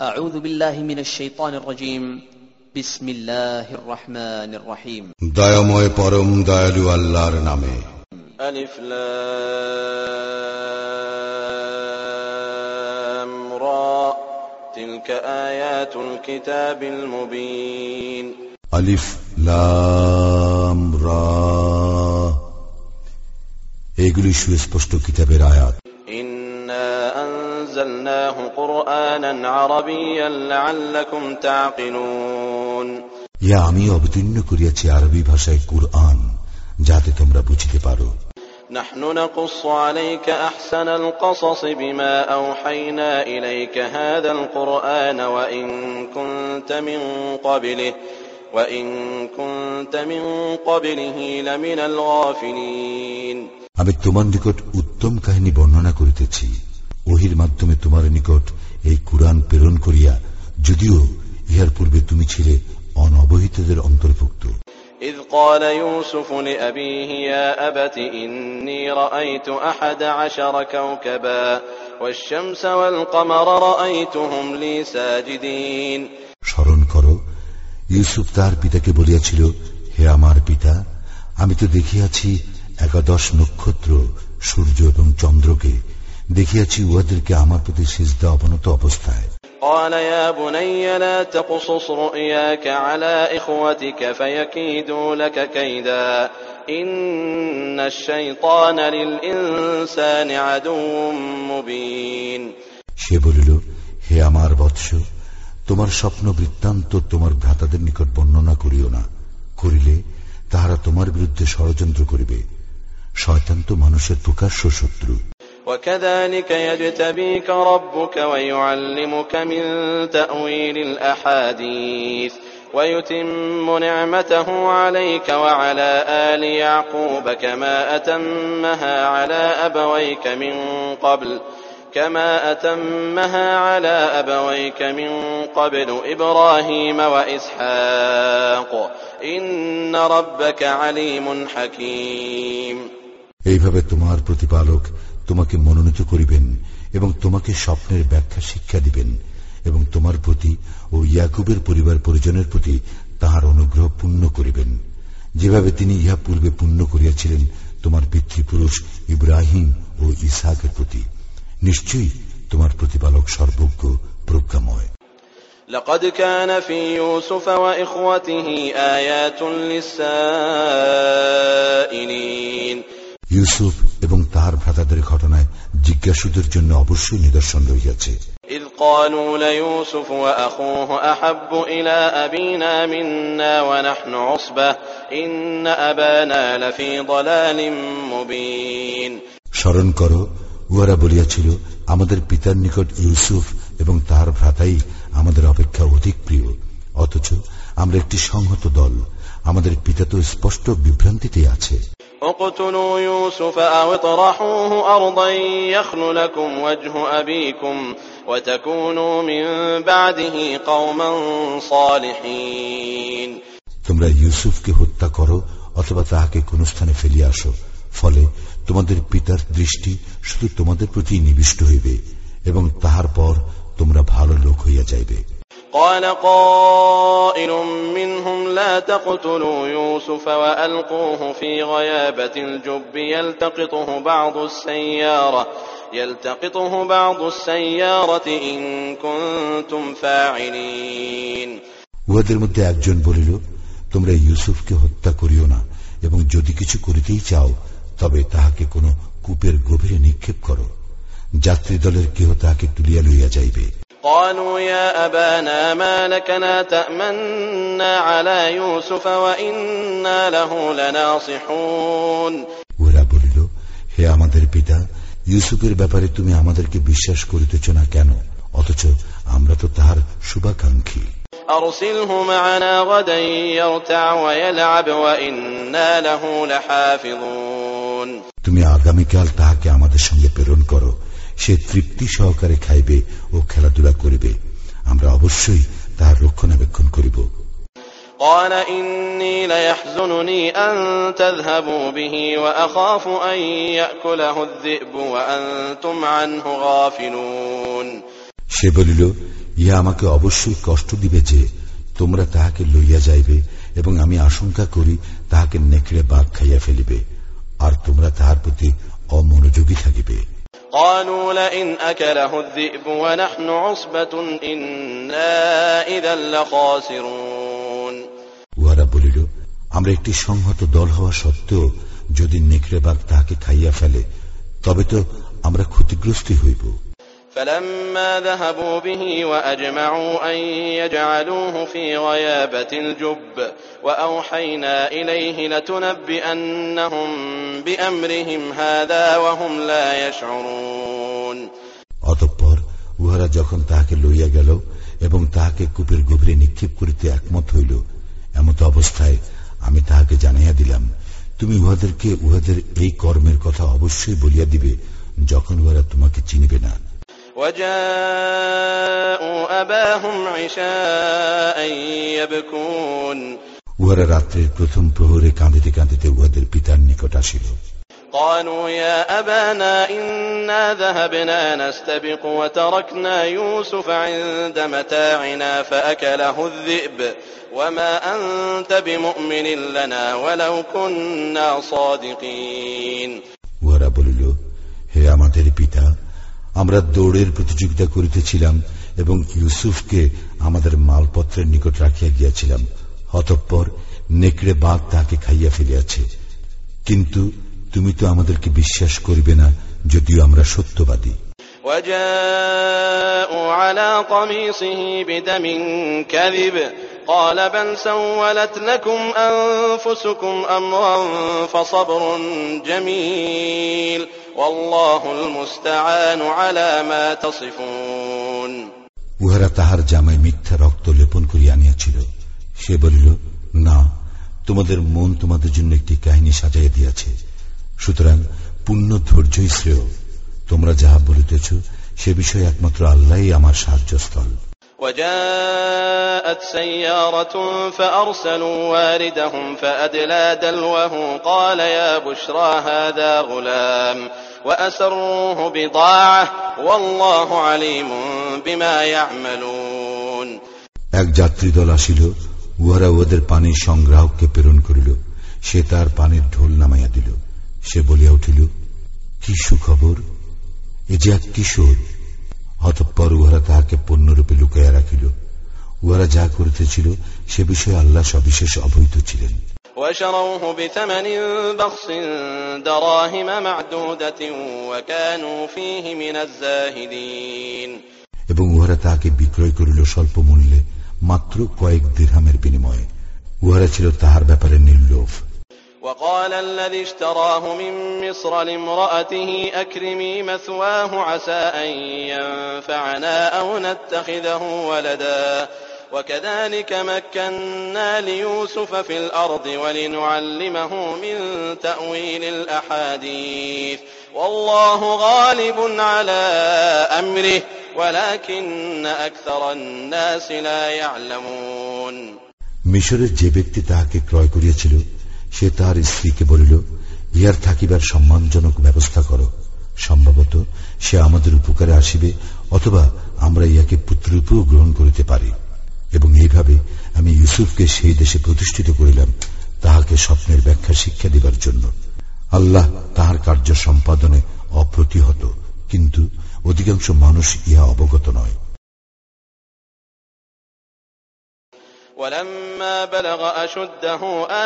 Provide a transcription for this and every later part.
أعوذ بالله من الشيطان الرجيم بسم الله الرحمن الرحيم দয়াময় পরম দয়ালু আল্লাহর নামে ألف لام را تلك آيات الكتاب المبين আলিফ লাম রা এগুলি সুস্পষ্ট কিতাবের আয়াত إنا أنزلناه قرآنا عربيا لعلكم تعقلون ইয়া আমি অবতীর্ণ করিয়াছি আরবি ভাষায় কুরআন যাতে তোমরা বুঝিতে পারো نحن نقص عليك أحسن القصص بما أوحينا إليك هذا القرآن وإن كنت من قبله وإن كنت من قبله لمن الغافلين আমি তোমার নিকট উত্তম কাহিনী বর্ণনা করিতেছি ওহির মাধ্যমে তোমার নিকট এই কুরআন প্রেরণ করিয়া যদিও ইহার পূর্বে তুমি ছিলে অনবহিতদের অন্তর্ভুক্ত إذ قال يوسف لأبيه يا أبت إني رأيت أحد عشر كوكبا والشمس والقمر رأيتهم لي ساجدين স্মরণ করো ইউসুফ তার পিতাকে বলিয়াছিল হে আমার পিতা আমি তো দেখিয়াছি একাদশ নক্ষত্র সূর্য এবং চন্দ্রকে দেখিয়াছি উহাদেরকে আমার প্রতি সিজদা অবনত অবস্থায় قال يا بني لا تقصص رؤياك على إخوتك فيكيدوا لك كيدا إن الشيطان للإنسان عدو مبين সে বলিল হে আমার বৎস তোমার স্বপ্ন বৃত্তান্ত তোমার ভ্রাতাদের নিকট বর্ণনা করিও না করিলে তাহারা তোমার বিরুদ্ধে ষড়যন্ত্র করিবে শয়তান তো মানুষের প্রকাশ্য শত্রু وكذلك يجتبيك ربك ويعلمك من تأويل الأحاديث ويتم نعمته عليك وعلى آل يعقوب كما أتمها على أبويك من قبل كما أتمها على أبويك من قبل إبراهيم وإسحاق إن ربك عليم حكيم এইভাবে তোমার প্রতিপালক তোমাকে মনোনীত করিবেন এবং তোমাকে স্বপ্নের ব্যাখ্যা শিক্ষা দিবেন এবং তোমার প্রতি ও ইয়াকুবের পরিবার পরিজনের প্রতি তাহার অনুগ্রহ পূর্ণ করিবেন যেভাবে তিনি ইহা পূর্বে পূর্ণ করিয়াছিলেন তোমার পিতৃপুরুষ ইব্রাহিম ও ইসাকের প্রতি নিশ্চয়ই তোমার প্রতিপালক সর্বজ্ঞ প্রজ্ঞাময় لقد كان في يوسف وإخوته آيات للسائلين ইউসুফ এবং তাহার ভ্রাতাদের ঘটনায় জিজ্ঞাসুদের জন্য অবশ্যই নিদর্শন রহিয়াছে إذ قالوا ليوسف وأخوه أحب إلى أبينا منا ونحن عصبة إن أبانا لفي ضلال مبين স্মরণ করো উহারা বলিয়াছিল আমাদের পিতার নিকট ইউসুফ এবং তাহার ভ্রাতাই আমাদের অপেক্ষা অধিক প্রিয় অথচ আমরা একটি সংহত দল আমাদের পিতা তো স্পষ্ট বিভ্রান্তিতে আছে اقتلوا يوسف أو اطرحوه أرضا يخل لكم وجه أبيكم وتكونوا من بعده قوما صالحين তোমরা ইউসুফকে হত্যা করো অথবা তাহাকে কোন স্থানে ফেলিয়া আসো ফলে তোমাদের পিতার দৃষ্টি শুধু তোমাদের প্রতি নিবিষ্ট হইবে এবং তাহার পর তোমরা ভালো লোক হইয়া যাইবে قال قائل منهم لا تقتلوا يوسف وألقوه في غيابة الجب يلتقطه بعض السيارة يلتقطه بعض السيارة إن كنتم فاعلين উহাদের মধ্যে একজন বলিল তোমরা ইউসুফকে হত্যা করিও না এবং যদি কিছু করিতেই চাও তবে তাহাকে কোনো কূপের গভীরে নিক্ষেপ করো যাত্রী দলের কেহ তাহাকে তুলিয়া লইয়া যাইবে قالوا يا أبانا ما لك لا تأمنا على يوسف وإنا له لناصحون উহারা বলিল হে আমাদের পিতা ইউসুফের ব্যাপারে তুমি আমাদেরকে বিশ্বাস করিতেছ না কেন অথচ আমরা তো তাহার শুভাকাঙ্ক্ষী أرسله معنا غدا يرتع ويلعب وإنا له لحافظون তুমি আগামীকাল তাহাকে আমাদের সঙ্গে প্রেরণ করো সে তৃপ্তি সহকারে খাইবে ও খেলাধুলা করিবে আমরা অবশ্যই তাহার রক্ষণাবেক্ষণ করিব قال إني ليحزنني أن تذهبوا به وأخاف أن يأكله الذئب وأنتم عنه غافلون সে বলিল ইহা আমাকে অবশ্যই কষ্ট দিবে যে তোমরা তাহাকে লইয়া যাইবে এবং আমি আশঙ্কা করি তাহাকে নেকড়ে বাঘ খাইয়া ফেলিবে আর তোমরা তাহার প্রতি অমনোযোগী থাকিবে قالوا لئن أكله الذئب ونحن عصبة إنا إذا لخاسرون উহারা বলিল আমরা একটি সংহত দল হওয়া সত্ত্বেও যদি নেকড়ে বাঘ তাহাকে খাইয়া ফেলে তবে তো আমরা ক্ষতিগ্রস্ত হইব فلما ذهبوا به وأجمعوا أن يجعلوه في غيابة الجب وأوحينا إليه لتنبئنهم بأمرهم هذا وهم لا يشعرون অতঃপর উহারা যখন তাহাকে লইয়া গেল এবং তাহাকে কূপের গভীরে নিক্ষেপ করিতে একমত হইল এমত অবস্থায় আমি তাহাকে জানাইয়া দিলাম তুমি উহাদেরকে উহাদের এই কর্মের কথা অবশ্যই বলিয়া দিবে যখন উহারা তোমাকে চিনিবে না وجاءوا أباهم عشاء يبكون উহারা রাত্রের প্রথম প্রহরে কাঁদিতে কাঁদিতে উহাদের পিতার নিকট আসিল قالوا يا أبانا إنا ذهبنا نستبق وتركنا يوسف عند متاعنا فأكله الذئب وما أنت بمؤمن لنا ولو كنا صادقين উহারা বলিল হে আমাদের পিতা আমরা দৌড়ের প্রতিযোগিতা করিতেছিলাম এবং ইউসুফকে আমাদের মালপত্রের নিকট রাখিয়া গিয়াছিলাম অতঃপর নেকড়ে বাঘ তাহাকে খাইয়া ফেলিয়াছে কিন্তু তুমি তো আমাদেরকে বিশ্বাস করিবে না যদিও আমরা সত্যবাদী وجاءوا على قميصه بدم كذب قال بل سولت لكم أنفسكم أمرا فصبر جميل والله المستعان على ما تصفون উহারা তাহার জামায় মিথ্যা রক্ত লেপন করিয়া আনিয়াছিল সে বলিল না তোমাদের মন তোমাদের জন্য একটি কাহিনী সাজাইয়া দিয়াছে সুতরাং পূর্ণ ধৈর্যই শ্রেয় তোমরা যাহা বলিতেছ সে বিষয়ে একমাত্র আল্লাহই আমার সাহায্যস্থল وجاءت سيارة فأرسلوا واردهم فأدلى دلوه قال يا بشرى هذا غلام وأسروه بضاعة والله عليم بما يعملون এক যাত্রী দল আসিল উহারা উহাদের পানির সংগ্রাহককে প্রেরণ করিল সে তার পানির ঢোল নামাইয়া দিল সে বলিয়া উঠিল কি সুখবর এ যে এক কিশোর অতঃপর উহারা তাহাকে পূর্ণরূপে লুকাইয়া রাখিল। উহারা যা করিতেছিল সে বিষয়ে আল্লাহ সবিশেষ অবহিত ছিলেন। এবং উহারা তাহাকে বিক্রয় করিল স্বল্প মূল্যে মাত্র কয়েক দীর্হামের বিনিময়ে। উহারা ছিল তাহার ব্যাপারে নির্লোভ। وقال الذي اشتراه من مصر لامرأته أكرمي مثواه عسى أن ينفعنا أو نتخذه ولدا وكذلك مكنا ليوسف في الأرض ولنعلمه من تأويل الأحاديث والله غالب على أمره ولكن أكثر الناس لا يعلمون মিশরের যে ব্যক্তি তাহাকে ক্রয় করিয়াছিল সে তাহার স্ত্রীকে বলিল ইহার থাকিবার সম্মানজনক ব্যবস্থা করো। সম্ভবত সে আমাদের উপকারে আসিবে, অথবা আমরা ইয়াকে পুত্ররূপেও গ্রহণ করিতে পারি। এবং এইভাবে আমি ইউসুফকে সেই দেশে প্রতিষ্ঠিত করিলাম, তাহাকে স্বপ্নের ব্যাখ্যা শিক্ষা দিবার জন্য। আল্লাহ তাহার কার্য সম্পাদনে অপ্রতিহত, কিন্তু অধিকাংশ মানুষ ইহা অবগত নয়। ولما بلغ أشده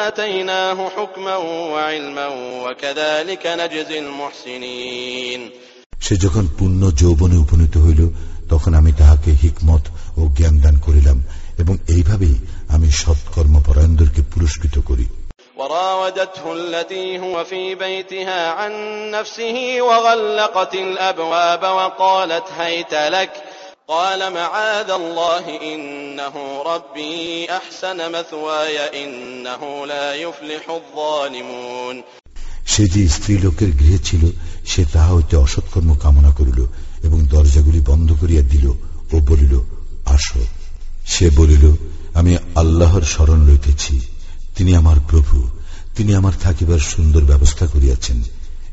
آتيناه حكما وعلما وكذلك نجزي المحسنين সে যখন পূর্ণ যৌবনে উপনীত হইল তখন আমি তাহাকে হিকমত ও জ্ঞান দান করিলাম এবং এইভাবেই আমি সৎকর্মপরায়ণদেরকে পুরস্কৃত করি وراودته التي هو في بيتها عن نفسه وغلقت الأبواب وقالت هيت لك قال معاذ الله إنه ربي أحسن مثواي إنه لا يفلح الظالمون সে যে স্ত্রী লোকের গৃহে ছিল সে তাহা হইতে অসৎকর্ম কামনা করিল এবং দরজাগুলি বন্ধ করিয়া দিল ও বলিল আসো সে বলিল আমি আল্লাহর স্মরণ লইতেছি তিনি আমার প্রভু তিনি আমার থাকিবার সুন্দর ব্যবস্থা করিয়াছেন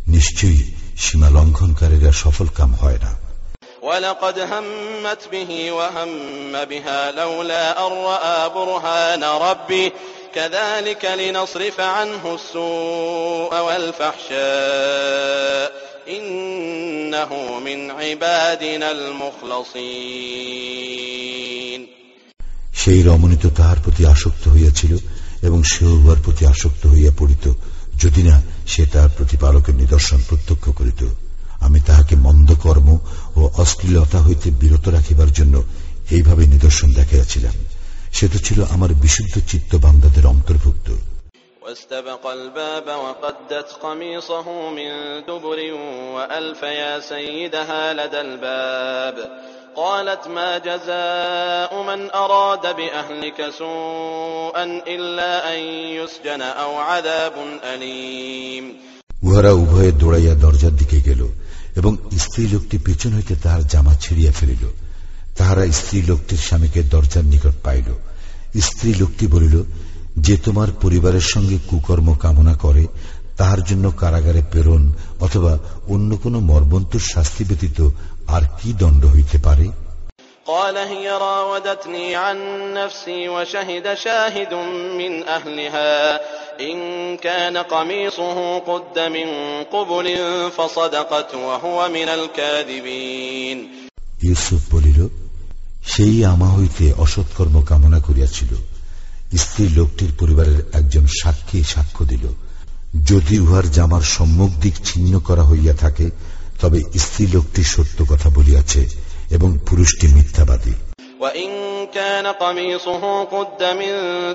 নিশ্চয়ই সীমা লঙ্ঘনকারীরা সফল কাম হয় না ولقد همت به وهم بها لولا أن رأى برهان ربه كذلك لنصرف عنه السوء والفحشاء إنه من عبادنا المخلصين সেই রমণী তো তাহার প্রতি আসক্ত হইয়াছিল এবং সেও উহার প্রতি আসক্ত হইয়া পড়িত যদি না সে তাহার প্রতিপালকের নিদর্শন প্রত্যক্ষ করিত আমি তাহাকে মন্দ কর্ম ও অশ্লীলতা হইতে বিরত রাখিবার জন্য এইভাবে নিদর্শন দেখাইয়াছিলাম সে তো ছিল আমার বিশুদ্ধ চিত্ত বান্দাদের অন্তর্ভুক্ত واستبق الباب وقدت قميصه من دبر وألف يا سيدها لدى الباب قالت ما جزاء من أراد بأهلك سوءا إلا أن يسجن أو عذاب أليم উহারা উভয়ে দৌড়াইয়া দরজার দিকে গেল এবং স্ত্রী লোকটি পেছন হইতে তাহার জামা ছিঁড়িয়া ফেলিল। তাহারা স্ত্রী লোকটির স্বামীকে দরজার নিকট পাইল। স্ত্রী লোকটি বলিল, যে তোমার পরিবারের সঙ্গে কুকর্ম কামনা করে, তাহার জন্য কারাগারে প্রেরণ অথবা অন্য কোনো মর্মন্তুর শাস্তি ব্যতীত আর কি দণ্ড হইতে পারে? قال هي راودتني عن نفسي وشهد شاهد من أهلها إن كان قميصه قد من قبل فصدقت وهو من الكاذبين ইউসুফ বলিল সেই আমা হইতে অসৎকর্ম কামনা করিয়াছিল স্ত্রী লোকটির পরিবারের একজন সাক্ষী সাক্ষ্য দিল যদি উহার জামার সম্মুখ দিক ছিন্ন করা হইয়া থাকে তবে স্ত্রী লোকটি সত্য কথা বলিয়াছে এবং পুরুষটি মিথ্যাবাদী وإن كان قميصه قد من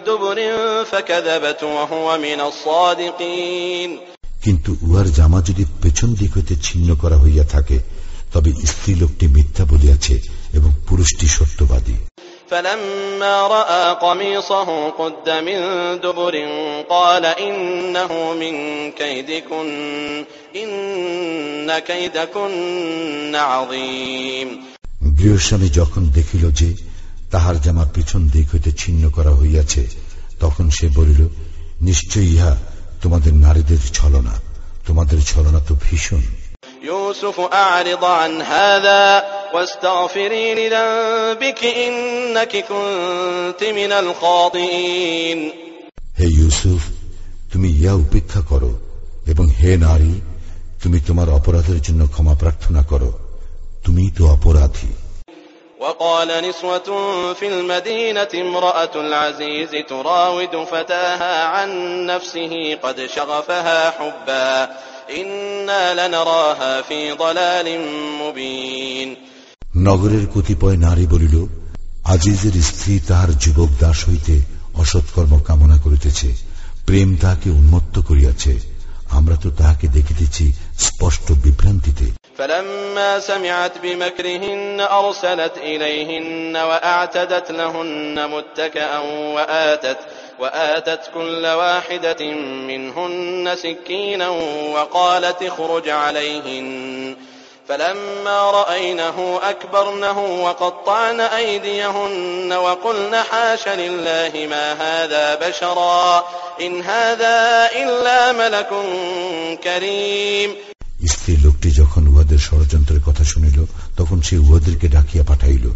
دبر فكذبت وهو من الصادقين কিন্তু উহার জামা যদি পেছন দিক হইতে ছিন্ন করা হইয়া থাকে তবে স্ত্রী লোকটি মিথ্যা বলিয়াছে এবং পুরুষটি সত্যবাদী فلما رأى قميصه قد من دبر قال إنه من كيدكن إن كيدكن عظيم গৃহস্বামী যখন দেখিল যে তাহার জামা পিছন দিক হইতে ছিন্ন করা হইয়াছে তখন সে বলিল নিশ্চয় ইহা তোমাদের নারীদের ছলনা তোমাদের ছলনা তো ভীষণ يوسف أعرض عن هذا واستغفري لذنبك إنك كنت من الخاطئين হে ইউসুফ তুমি ইয়া উপেক্ষা করো এবং হে নারী তুমি তোমার অপরাধের জন্য ক্ষমা প্রার্থনা করো তুমি তো অপরাধী وقال نسوة في المدينة امرأة العزيز تراود فتاها عن نفسه قد شغفها حبا إنا لنراها في ضلال مبين নগরের কতিপয় নারী বলিল আজিজের স্ত্রী তাহার যুবক দাস হইতে অসৎকর্ম কামনা করিতেছে প্রেম তাহাকে উন্মত্ত করিয়াছে আমরা তো তাহাকে দেখিতেছি স্পষ্ট বিভ্রান্তিতে فلما سمعت بمكرهن أرسلت إليهن وأعتدت لهن متكأ وآتت وآتت كل واحدة منهن سكينا وقالت اخرج عليهن. فلما رأينه أكبرنه وقطعن أيديهن وقلن حاش لله ما هذا بشرا إن هذا إلا ملك كريم. স্ত্রী লোকটি যখন উহাদের ষড়যন্ত্রের কথা শুনিল, তখন সে উহাদেরকে ডাকিয়া পাঠাইল।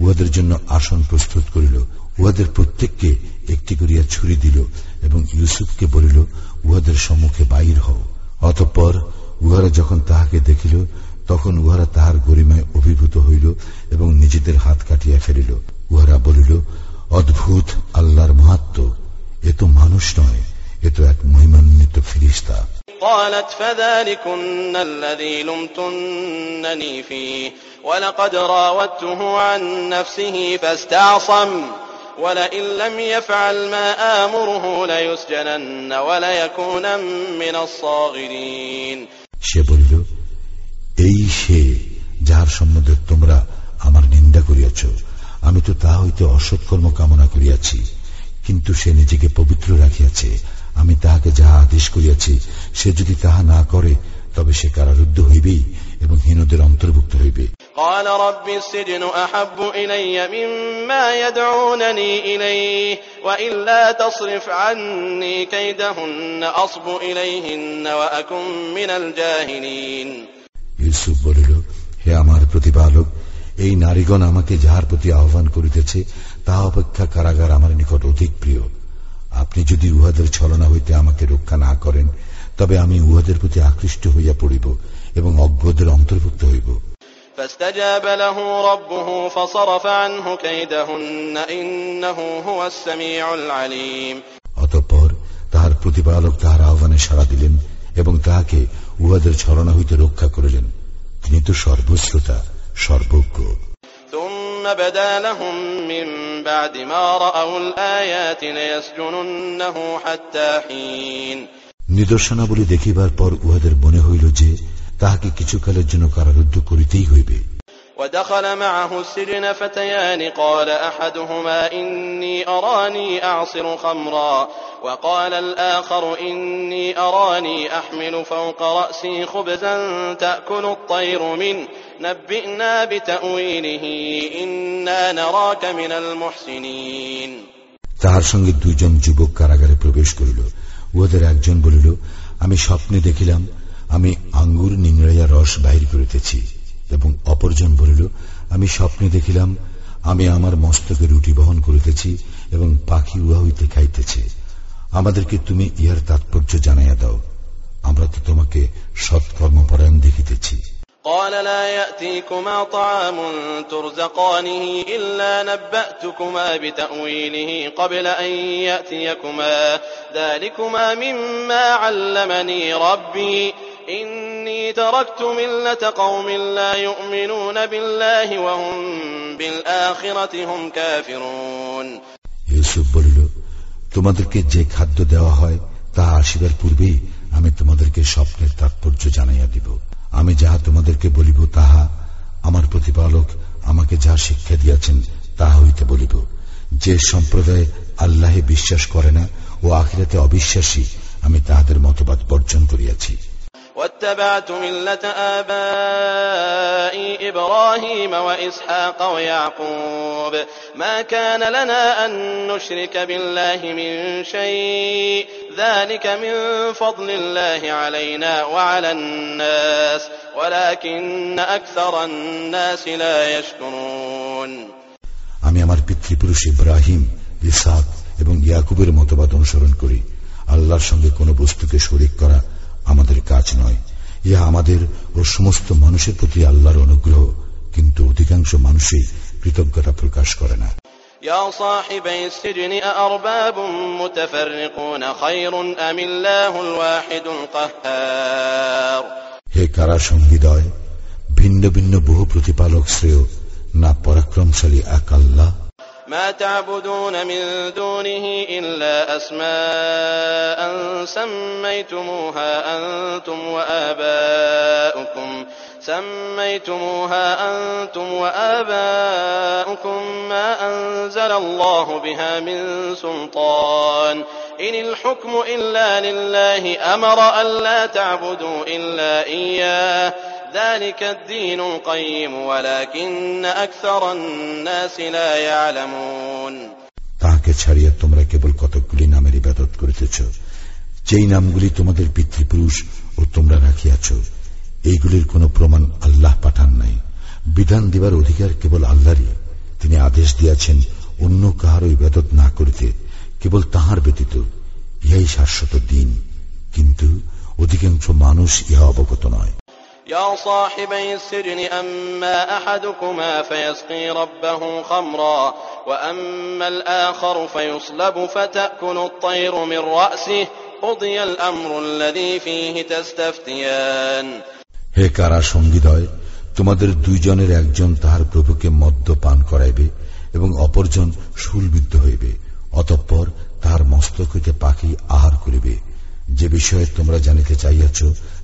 উহাদের জন্য আসন প্রস্তুত করিল। উহাদের প্রত্যেককে একটি করিয়া ছুরি দিল এবং ইউসুফকে বলিল, উহাদের সম্মুখে বাইর হও। অতঃপর উহারা যখন তাহাকে দেখিল, তখন উহারা তাহার গরিমায় অভিভূত হইল এবং নিজেদের হাত কাটিয়া ফেলিল। উহারা বলিল, অদ্ভুত, আল্লাহর মাহাত্ম! এ তো মানুষ নয়, এ তো এক মহিমান্বিত قالت فذلكن الذي لمتنني فيه ولقد راودته عن نفسه فاستعصم ولئن لم يفعل ما آمره ليسجنن وليكونا من الصاغرين সে বলিল এই সে যাহার সম্বন্ধে তোমরা আমার নিন্দা করিয়াছ আমি তো তা হইতে অসৎকর্ম কামনা করিয়াছি কিন্তু সে নিজেকে পবিত্র রাখিয়াছে আমি তাহাকে যাহা আদেশ করিয়াছি সে যদি তাহা না করে তবে সে কারারুদ্ধ হইবেই এবং হীনদের অন্তর্ভুক্ত হইবে قال رب السجن أحب إلي مما يدعونني إليه وإلا تصرف عني كيدهن أصب إليهن وأكن من الجاهلين ইউসুফ বলিল হে আমার প্রতিপালক এই নারীগণ আমাকে যাহার প্রতি আহ্বান করিতেছে তাহা অপেক্ষা কারাগার আমার নিকট অধিক প্রিয় আপনি যদি উহাদের ছলনা হইতে আমাকে রক্ষা না করেন তবে আমি উহাদের প্রতি আকৃষ্ট হইয়া পড়িব এবং অজ্ঞদের অন্তর্ভুক্ত হইব فاستجاب له ربه فصرف عنه كيدهن إنه هو السميع العليم অতঃপর তাহার প্রতিপালক তাহার আহ্বানে সাড়া দিলেন এবং তাহাকে উহাদের ছলনা হইতে রক্ষা করিলেন তিনি তো সর্বশ্রোতা সর্বজ্ঞ ثم بدا لهم من بعد ما رأوا الآيات ليسجننه حتى حين নিদর্শনাবলী দেখিবার পর উহাদের মনে হইল যে তাহাকে কিছুকালের জন্য কারারুদ্ধ করিতেই হইবে ودخل معه السجن فتيان قال احدهما اني اراني اعصر خمرا وقال الاخر اني اراني احمل فوق راسي خبزا تاكل الطير منه نبئنا بتاويله انا نراك من المحسنين তাহার সঙ্গে দুইজন যুবক কারাগারে প্রবেশ করিল উহাদের একজন বলিল আমি স্বপ্নে দেখিলাম আমি আঙ্গুর নিংড়াইয়া রস বাহির করিতেছি এবং অপরজন বলিল আমি স্বপ্নে দেখিলাম আমি আমার মস্তকে রুটি বহন করিতেছি এবং পাখি উহা হইতে খাইতেছে আমাদেরকে তুমি ইহার তাৎপর্য জানাইয়া দাও আমরা তো তোমাকে সৎকর্মপরায়ণ দেখিতেছি قال لا يأتيكما طعام ترزقانه إلا نبأتكما بتأويله قبل أن يأتيكما ذلكما مما علمني ربي إني تركت ملة قوم لا يؤمنون بالله وهم بالآخرة هم كافرون ইউসুফ বলিল তোমাদেরকে যে খাদ্য দেওয়া হয় তাহা আসিবার পূর্বেই আমি তোমাদেরকে স্বপ্নের তাৎপর্য জানাইয়া দিব আমি যাহা তোমাদেরকে বলিব তাহা আমার প্রতিপালক আমাকে যা শিক্ষা দিয়াছেন তাহা হইতে বলিব যে সম্প্রদায় আল্লাহে বিশ্বাস করে না ও আখিরাতে অবিশ্বাসী আমি তাহাদের মতবাদ বর্জন করিয়াছি واتبعت ملة آبائي إبراهيم وإسحاق ويعقوب ما كان لنا أن نشرك بالله من شيء ذلك من فضل الله علينا وعلى الناس ولكن أكثر الناس لا يشكرون আমি আমার পিতৃপুরুষ ইব্রাহিম ইসাক এবং ইয়াকুবের মতবাদ অনুসরণ করি আল্লাহর সঙ্গে কোন বস্তুকে শরিক করা আমাদের কাজ নয় ইহা আমাদের ও সমস্ত মানুষের প্রতি আল্লাহর অনুগ্রহ কিন্তু অধিকাংশ মানুষই কৃতজ্ঞতা প্রকাশ করে না يا صاحبي السجن أأرباب متفرقون خير أم الله الواحد القهار হে কারা সঙ্গীদয় ভিন্ন ভিন্ন বহু প্রতিপালক শ্রেয় না পরাক্রমশালী এক আল্লাহ ما تعبدون من دونه إلا أسماء سميتموها أنتم وآباؤكم. سميتموها أنتم وآباؤكم ما أنزل الله بها من سلطان. إن الحكم إلا لله أمر ألا تعبدوا إلا إياه. ذلك الدين القيم ولكن أكثر الناس لا يعلمون তাহাকে ছাড়িয়া তোমরা কেবল কতকগুলি নামের ইবাদত করিতেছ যেই নামগুলি তোমাদের পিতৃপুরুষ ও তোমরা রাখিয়াছ এইগুলির কোন প্রমাণ আল্লাহ পাঠান নাই বিধান দিবার অধিকার কেবল আল্লাহরই তিনি আদেশ দিয়াছেন অন্য কাহারও ইবাদত না করিতে কেবল তাহার ব্যতীত ইহাই শাশ্বত দিন কিন্তু অধিকাংশ মানুষ ইহা অবগত নয় يا صاحبي السجن أما أحدكما فيسقي ربه خمرا وأما الآخر فيصلب فتأكل الطير من رأسه قضي الأمر الذي فيه تستفتيان হে কারা সঙ্গীদয় তোমাদের দুইজনের একজন তাহার প্রভুকে মদ্য পান করাইবে এবং অপরজন শুলবিদ্ধ হইবে অতঃপর তাহার মস্তক হইতে পাখি আহার করিবে যে বিষয়ে তোমরা জানিতে চাইয়াছ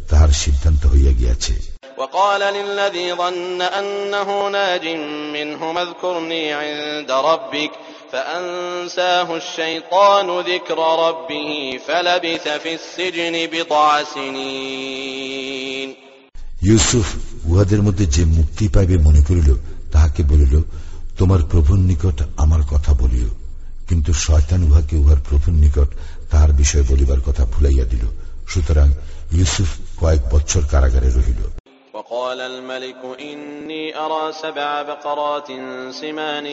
তাহার সিদ্ধান্ত হইয়া গিয়াছে وقال للذي ظن أنه ناج منهما اذكرني عند ربك فأنساه الشيطان ذكر ربه فلبث في السجن بضع سنين ইউসুফ উহাদের মধ্যে যে মুক্তি পাইবে মনে করিল তাহাকে বলিল তোমার প্রভুর নিকট আমার কথা বলিও কিন্তু শয়তান উহাকে উহার প্রভুর নিকট তাহার বিষয় বলিবার কথা ভুলাইয়া দিল সুতরাং ইউসুফ কয়েক বছর কারাগারে রহিল وقال الملك إني أرى سبع بقرات سمان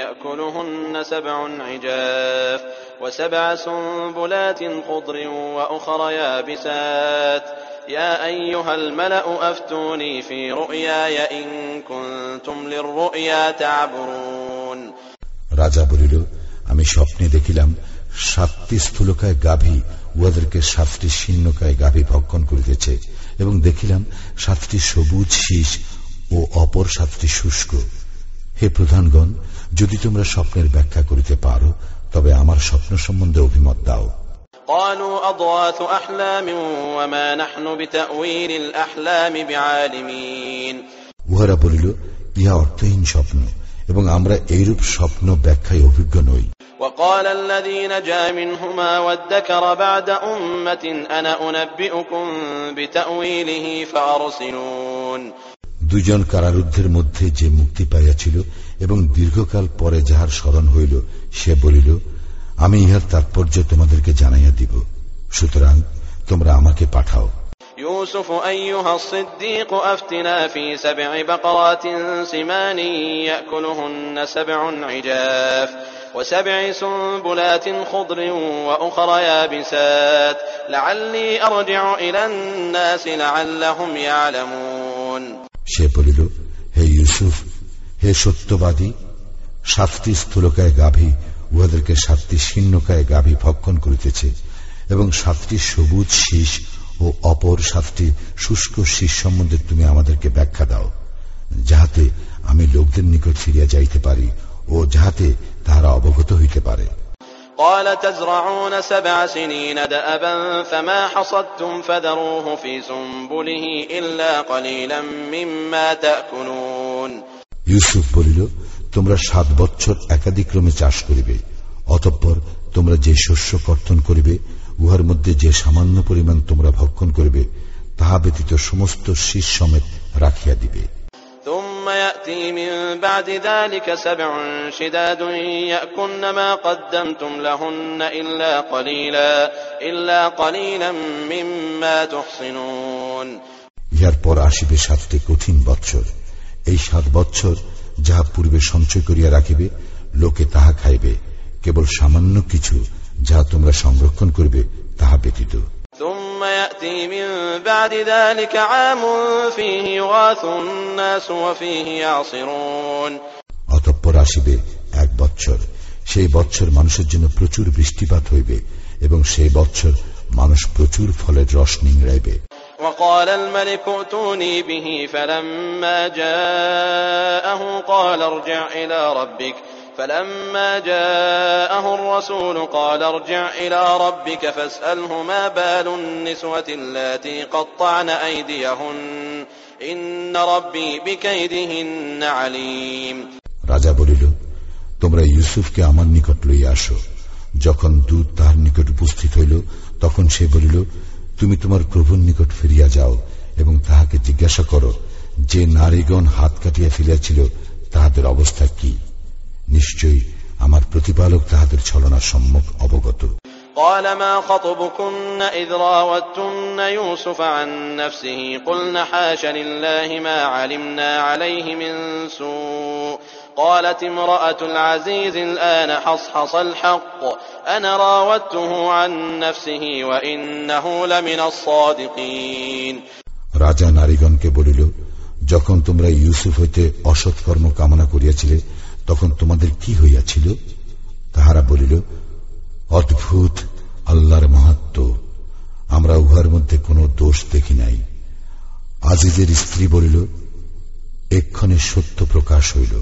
يأكلهن سبع عجاف وسبع سنبلات خضر وأخر يابسات يا أيها الملأ أفتوني في رؤياي إن كنتم للرؤيا تعبرون রাজা বলিল আমি স্বপ্নে দেখিলাম সাতটি স্থূলকায় গাভী উহাদেরকে সাতটি শীর্ণকায় গাভী ভক্ষণ করিতেছে এবং দেখিলাম সাতটি সবুজ শীষ ও অপর সাতটি শুষ্ক হে প্রধানগণ যদি তোমরা স্বপ্নের ব্যাখ্যা করিতে পারো তবে আমার স্বপ্ন সম্বন্ধে অভিমত দাও قالوا أضواث أحلام وما نحن بتأويل الأحلام بعالمين উহারা বলিল ইহা অর্থহীন স্বপ্ন এবং আমরা এইরূপ স্বপ্ন ব্যাখ্যায় অভিজ্ঞ নই وقال الذي نجا منهما وادكر بعد أمة أنا أنبئكم بتأويله فأرسلون দুজন কারারুদ্ধের মধ্যে যে মুক্তি পাইয়াছিল এবং দীর্ঘকাল পরে যাহার স্মরণ হইল সে বলিল আমি ইহার তাৎপর্য তোমাদেরকে জানাইয়া দিব সুতরাং তোমরা আমাকে পাঠাও يوسف أيها الصديق أفتنا في سبع بقرات سمان يأكلهن سبع عجاف وسبع سنبلات خضر وأخر يابسات لعلي أرجع إلى الناس لعلهم يعلمون সে বলিল হে ইউসুফ হে সত্যবাদী সাতটি স্থূলকায় গাভী উহাদেরকে সাতটি শীর্ণকায় গাভী ভক্ষণ করিতেছে এবং সাতটি সবুজ শীষ ও অপর সাতটি শুষ্ক শীষ সম্বন্ধে তুমি আমাদেরকে ব্যাখ্যা দাও যাহাতে আমি লোকদের নিকট ফিরিয়া যাইতে পারি ও যাহাতে তাহারা অবগত হইতে পারে قال تزرعون سبع سنين دأبا فما حصدتم فذروه في سنبله إلا قليلا مما تأكلون ইউসুফ বলিল তোমরা সাত বৎসর একাধিক্রমে চাষ করিবে অতঃপর তোমরা যে শস্য কর্তন করিবে উহার মধ্যে যে সামান্য পরিমাণ তোমরা ভক্ষণ করিবে তাহা ব্যতীত সমস্ত শীষ সমেত রাখিয়া দিবে ثم يأتي من بعد ذلك سبع شداد يأكلن ما قدمتم لهن إلا قليلا إلا قليلا مما تحصنون ইহার পর আসিবে সাতটি কঠিন বৎসর এই সাত বৎসর যাহা পূর্বে সঞ্চয় করিয়া রাখিবে লোকে তাহা খাইবে কেবল সামান্য কিছু যাহা তোমরা সংরক্ষণ করিবে তাহা ব্যতীত ثم يأتي من بعد ذلك عام فيه يغاث الناس وفيه يعصرون অতঃপর আসিবে এক বৎসর সেই বৎসর মানুষের জন্য প্রচুর বৃষ্টিপাত হইবে এবং সেই বৎসর মানুষ প্রচুর ফলের রস নিংড়াইবে وقال الملك ائتوني به فلما جاءه قال ارجع إلى ربك فلما جاءه الرسول قال ارجع إلى ربك فاسأله ما بال النسوة اللاتي قطعن أيديهن إن ربي بكيدهن عليم রাজা বলিল তোমরা ইউসুফকে আমার নিকট লইয়া আসো যখন দূত তাহার নিকট উপস্থিত হইল তখন সে বলিল তুমি তোমার প্রভুর নিকট ফিরিয়া যাও এবং তাহাকে জিজ্ঞাসা করো যে নারীগণ হাত কাটিয়া ফেলিয়াছিল তাহাদের অবস্থা কি নিশ্চয়ই আমার প্রতিপালক তাহাদের ছলনার সম্মুখ অবগত قال ما خطبكن إذ راوتن يوسف عن نفسه قلن حاش لله ما علمنا عليه من سوء قالت امرأة العزيز الآن حصحص الحق أنا راودته عن نفسه وإنه لمن الصادقين রাজা নারীগণকে বলিল যখন তোমরা ইউসুফ হইতে অসৎকর্ম কামনা করিয়াছিলে তখন তোমাদের কি হইয়াছিল তাহারা বলিল অদ্ভুত আল্লাহর মাহাত্ম আমরা উহার মধ্যে কোনো দোষ দেখি নাই আজিজের স্ত্রী বলিল এক্ষণে সত্য প্রকাশ হইল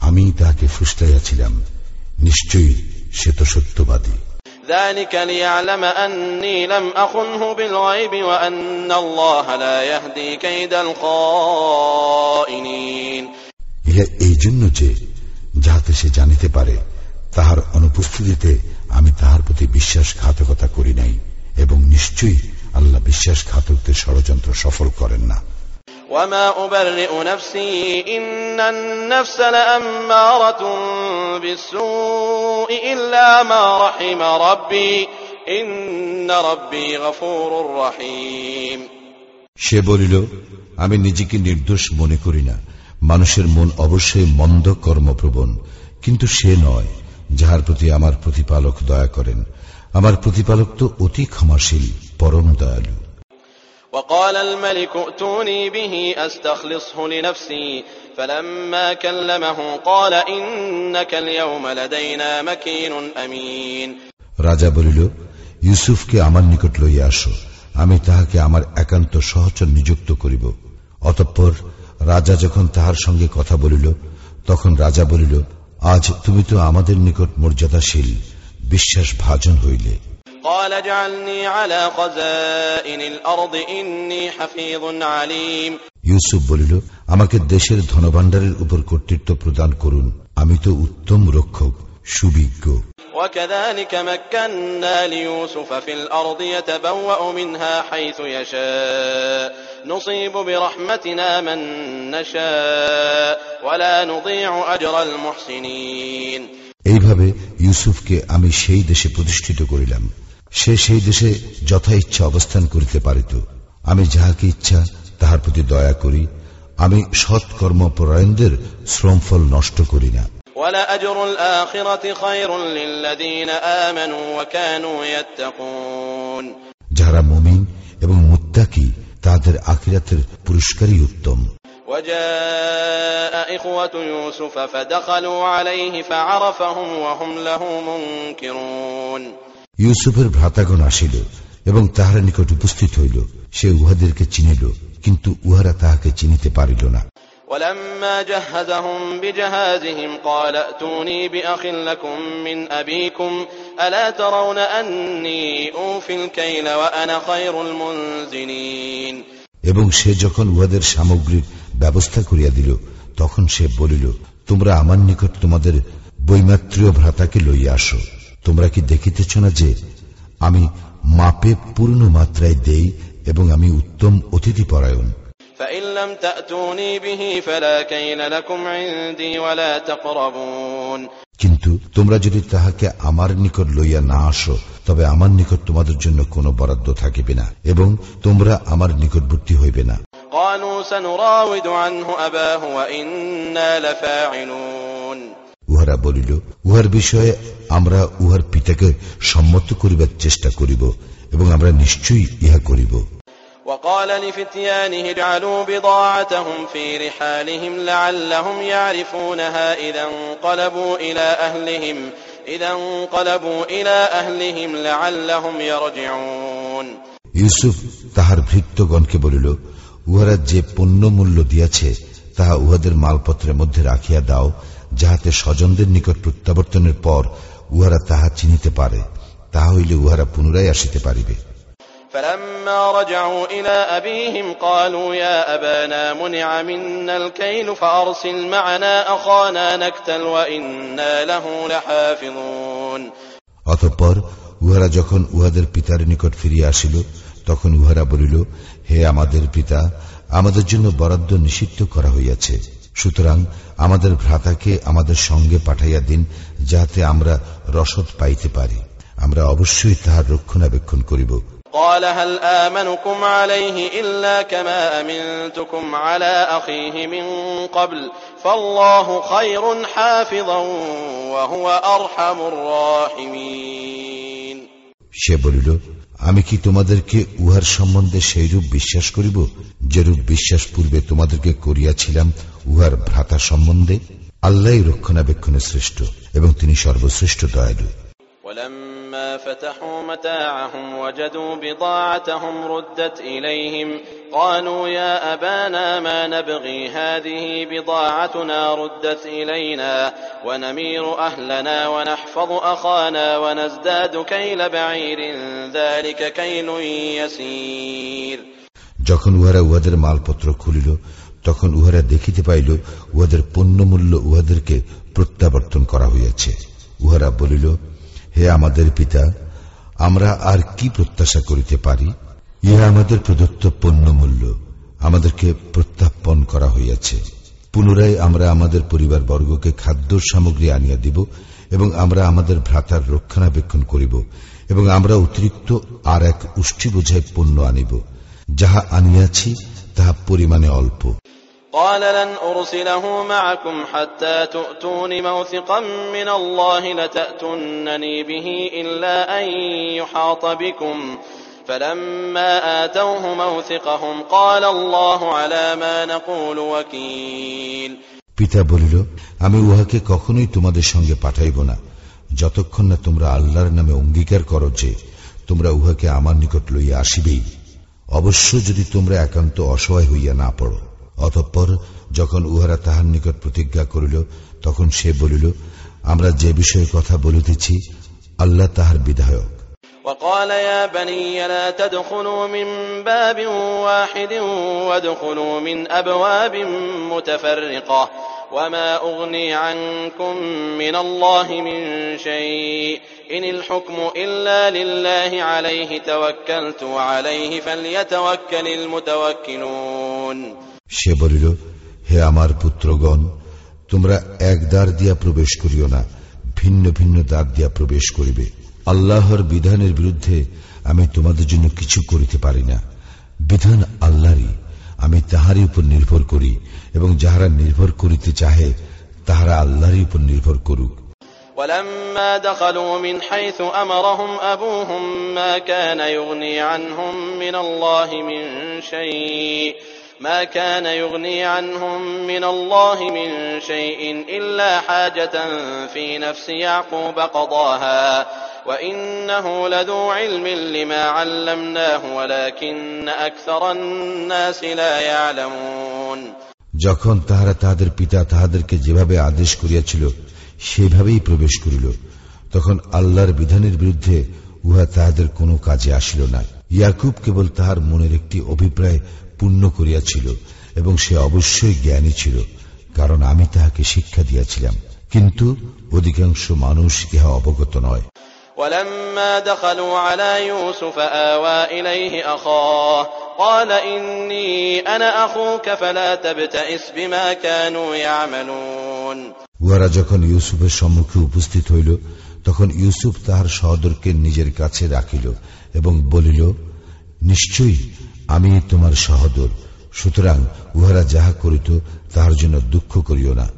আমি তাহাকে ফুসলাইয়াছিলাম নিশ্চয়ই সে তো সত্যবাদী ذلك ليعلم أني لم أخنه بالغيب وأن الله لا يهدي كيد الخائنين ইহা এই জন্য যে যাহাতে সে জানিতে পারে তাহার অনুপস্থিতিতে আমি তাহার প্রতি বিশ্বাসঘাতকতা করি নাই এবং নিশ্চয়ই আল্লাহ বিশ্বাসঘাতকদের ষড়যন্ত্র সফল করেন না وما أبرئ نفسي إن النفس لأمارة بالسوء إلا ما رحم ربي إن ربي غفور رحيم সে বলিল আমি নিজেকে নির্দোষ মনে করি না মানুষের মন অবশ্যই মন্দ কর্মপ্রবণ কিন্তু সে নয় যাহার প্রতি আমার প্রতিপালক দয়া করেন আমার প্রতিপালক তো অতি ক্ষমাশীল পরম দয়ালু وقال الملك ائتوني به استخلصه لنفسي فلما كلمه قال انك اليوم لدينا مكين امين রাজা বলিল ইউসুফকে আমার নিকট লইয়া আসো আমি তাহাকে আমার একান্ত সহচর নিযুক্ত করিব অতঃপর রাজা যখন তাহার সঙ্গে কথা বলিল তখন রাজা বলিল আজ তুমি তো আমাদের নিকট মর্যাদাশীল বিশ্বাস ভাজন হইলে قال اجعلني على خزائن الارض اني حفيظ عليم ইউসুফ বলিল আমাকে দেশের ধনভাণ্ডারের উপর কর্তৃত্ব প্রদান করুন আমি তো উত্তম রক্ষক সুবিজ্ঞ وكذلك مكنا ليوسف في الارض يتبوا منها حيث يشاء نصيب برحمتنا من نشاء ولا نضيع اجر المحسنين এইভাবে ইউসুফকে আমি সেই দেশে প্রতিষ্ঠিত করিলাম সে সেই দেশে যথা ইচ্ছা অবস্থান করিতে পারিত আমি যাহাকে ইচ্ছা তাহার প্রতি দয়া করি আমি সৎকর্ম পরায়ণদের শ্রমফল নষ্ট করি না ولأجر الآخرة خير للذين آمنوا وكانوا يتقون যাহারা মুমিন এবং মুত্তাকি তাদের আখিরাতের পুরস্কারই উত্তম وجاء إخوة يوسف فدخلوا عليه فعرفهم وهم له منكرون ইউসুফের ভ্রাতাগণ আসিল এবং তাহার নিকট উপস্থিত হইল সে উহাদেরকে চিনিল কিন্তু উহারা তাহাকে চিনিতে পারিল না ولما جهزهم بجهازهم قال ائتوني بأخ لكم من أبيكم ألا ترون أني أوفي الكيل وأنا خير المنزلين এবং সে যখন উহাদের সামগ্রীর ব্যবস্থা করিয়া দিল তখন সে বলিল তোমরা আমার নিকট তোমাদের বৈমাত্রীয় ভ্রাতাকে লইয়া আসো তোমরা কি দেখিতেছ না যে আমি মাপে পূর্ণ মাত্রায় দেই এবং আমি উত্তম অতিথি পরায়ণ فإن لم تأتوني به فلا كيل لكم عندي ولا تقربون কিন্তু তোমরা যদি তাহাকে আমার নিকট লইয়া না আসো তবে আমার নিকট তোমাদের জন্য কোনো বরাদ্দ থাকিবে না এবং তোমরা আমার নিকটবর্তী হইবে না قالوا سنراود عنه أباه وإنا لفاعلون উহারা বলিল উহার বিষয়ে আমরা উহার পিতাকে সম্মত করিবার চেষ্টা করিব এবং আমরা নিশ্চয়ই ইহা করিব وقال لفتيانه اجعلوا بضاعتهم في رحالهم لعلهم يعرفونها إذا انقلبوا إلى أهلهم إذا انقلبوا إلى أهلهم لعلهم يرجعون ইউসুফ তাহার ভৃত্যগণকে বলিল উহারা যে পণ্য মূল্য দিয়াছে তাহা উহাদের মালপত্রের মধ্যে রাখিয়া দাও যাহাতে স্বজনদের নিকট প্রত্যাবর্তনের পর উহারা তাহা চিনিতে পারে তাহা হইলে উহারা পুনরায় আসিতে পারিবে فلما رجعوا إلى أبيهم قالوا يا أبانا منع منا الكيل فأرسل معنا أخانا نكتل وإنا له لحافظون অতঃপর উহারা যখন উহাদের পিতার নিকট ফিরিয়া আসিল তখন উহারা বলিল হে আমাদের পিতা আমাদের জন্য বরাদ্দ নিষিদ্ধ করা হইয়াছে সুতরাং আমাদের ভ্রাতাকে আমাদের সঙ্গে পাঠাইয়া দিন যাহাতে আমরা রসদ পাইতে পারি আমরা অবশ্যই তাহার রক্ষণাবেক্ষণ করিব قال هل آمنكم عليه إلا كما أمنتكم على أخيه من قبل فالله خير حافظا وهو أرحم الراحمين সে বলিল আমি কি তোমাদেরকে উহার সম্বন্ধে সেইরূপ বিশ্বাস করিব যেরূপ বিশ্বাস পূর্বে তোমাদেরকে করিয়াছিলাম উহার ভ্রাতা সম্বন্ধে আল্লাহ রক্ষণাবেক্ষণে শ্রেষ্ঠ এবং তিনি সর্বশ্রেষ্ঠ দয়ালু ولما فتحوا متاعهم وجدوا بضاعتهم ردت إليهم قالوا يا أبانا ما نبغي هذه بضاعتنا ردت إلينا ونمير أهلنا ونحفظ أخانا ونزداد كيل بعير ذلك كيل يسير যখন উহারা উহাদের মালপত্র খুলিল তখন উহারা দেখিতে পাইল উহাদের পণ্যমূল্য উহাদেরকে প্রত্যাবর্তন করা হইয়াছে উহারা বলিল হে আমাদের পিতা, আমরা আর কি প্রত্যাশা করিতে পারি? ইহা আমাদের প্রদত্ত পণ্যমূল্য, আমাদেরকে প্রত্যাপন করা হইয়াছে। পুনরায় আমরা আমাদের পরিবার বর্গকে খাদ্য সামগ্রী আনিয়া দিব এবং আমরা আমাদের ভ্রাতার রক্ষণাবেক্ষণ করিব এবং আমরা অতিরিক্ত আর এক উষ্টি বোঝায় পণ্য আনিব। যাহা আনিয়াছি, তাহা পরিমাণে অল্প। قال لن أرسله معكم حتى تؤتون موثقا من الله لتأتونني به إلا أن يحاط بكم فلما آتوه موثقهم قال الله على ما نقول وكيل পিতা বলিল আমি উহাকে কখনোই তোমাদের সঙ্গে পাঠাইব না যতক্ষণ না তোমরা আল্লাহর নামে অঙ্গীকার করো যে তোমরা উহাকে আমার নিকট লইয়া আসিবেই অবশ্য যদি তোমরা একান্ত অসহায় হইয়া না পড়ো অতঃপর যখন উহারা তাহার নিকট প্রতিজ্ঞা করিল তখন সে বলিল আমরা যে বিষয়ে কথা বলিতেছি আল্লাহ তাহার বিধায়ক وقال يا بني لا تدخلوا من باب واحد وادخلوا من أبواب متفرقة وما أغني عنكم من الله من شيء إن الحكم إلا لله عليه توكلت وعليه فليتوكل المتوكلون সে বলিল হে আমার পুত্রগণ তোমরা এক দ্বার দিয়া প্রবেশ করিও না ভিন্ন ভিন্ন দ্বার দিয়া প্রবেশ করিবে আল্লাহর বিধানের বিরুদ্ধে আমি তোমাদের জন্য কিছু করিতে পারি না বিধান আল্লাহরই আমি তাহারই উপর নির্ভর করি এবং যাহারা নির্ভর করিতে চাহে তাহারা আল্লাহরই উপর নির্ভর করুক ولما دخلوا من حيث أمرهم أبوهم ما كان يغني عنهم من الله من شيء ما كان يغني عنهم من الله من شيء إلا حاجة في نفس يعقوب قضاها وإنه لذو علم لما علمناه ولكن أكثر الناس لا يعلمون যখন তাহারা তাহাদের পিতা তাহাদেরকে যেভাবে আদেশ করিয়াছিল সেভাবেই প্রবেশ করিল তখন আল্লাহর বিধানের বিরুদ্ধে উহা তাহাদের কোনো কাজে আসিল না ইয়াকুব কেবল তাহার মনের একটি অভিপ্রায় পূর্ণ করিয়াছিল এবং সে অবশ্যই জ্ঞানী ছিল কারণ আমি তাহাকে শিক্ষা দিয়াছিলাম কিন্তু অধিকাংশ মানুষ ইহা অবগত নয় ولما دخلوا على يوسف آوى إليه أخاه قال إني أنا أخوك فلا تبتئس بما كانوا يعملون উহারা যখন ইউসুফের সম্মুখে উপস্থিত হইল তখন ইউসুফ তাহার সহদরকে নিজের কাছে রাখিল এবং বলিল নিশ্চয়ই আমি তোমার সহদর সুতরাং উহারা যাহা করিত তাহার জন্য দুঃখ করিও না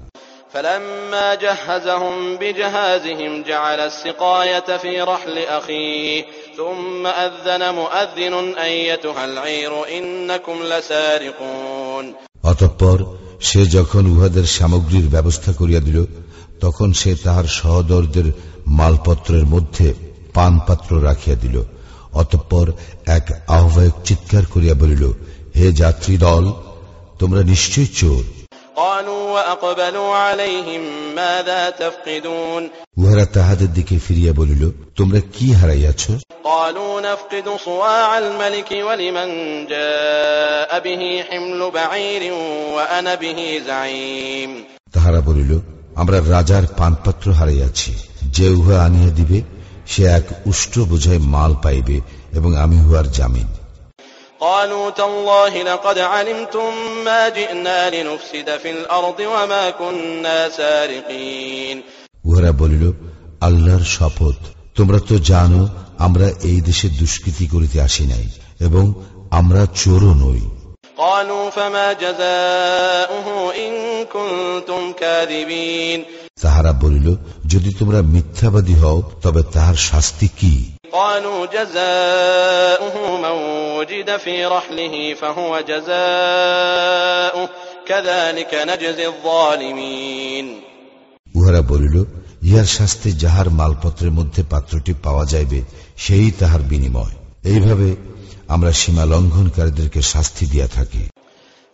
فلما جهزهم بجهازهم جعل السقاية في رحل أخيه ثم أذن مؤذن أيتها العير إنكم لسارقون অতঃপর সে যখন উহাদের সামগ্রীর ব্যবস্থা করিয়া দিল তখন সে তাহার সহদরদের মালপত্রের মধ্যে পানপাত্র রাখিয়া দিল অতঃপর এক আহ্বায়ক চিৎকার করিয়া বলিল হে যাত্রী দল তোমরা নিশ্চয় চোর। উহারা তাহাদের দিকে ফিরিয়া বলিল তোমরা কি হারাইয়াছ? তাহারা বলিল আমরা রাজার পানপত্র হারাইয়াছি যে উহা আনিয়া দিবে সে এক উষ্ট্র বোঝায় মাল পাইবে এবং আমি উহার জামিন قالوا تالله لقد علمتم ما جئنا لنفسد في الأرض وما كنا سارقين উহারা বলিল আল্লাহর শপথ তোমরা তো জানো আমরা এই দেশে দুষ্কৃতি করিতে আসি নাই এবং আমরা চোরও নই قالوا فما جزاؤه إن كنتم كاذبين তাহারা বলিল যদি তোমরা মিথ্যাবাদী হও তবে তাহার শাস্তি কি? উহারা বলিল ইহার শাস্তি যাহার মালপত্রের মধ্যে পাত্রটি পাওয়া যাইবে সেই তাহার বিনিময়। এইভাবে আমরা সীমা লঙ্ঘনকারীদেরকে শাস্তি দিয়া থাকি।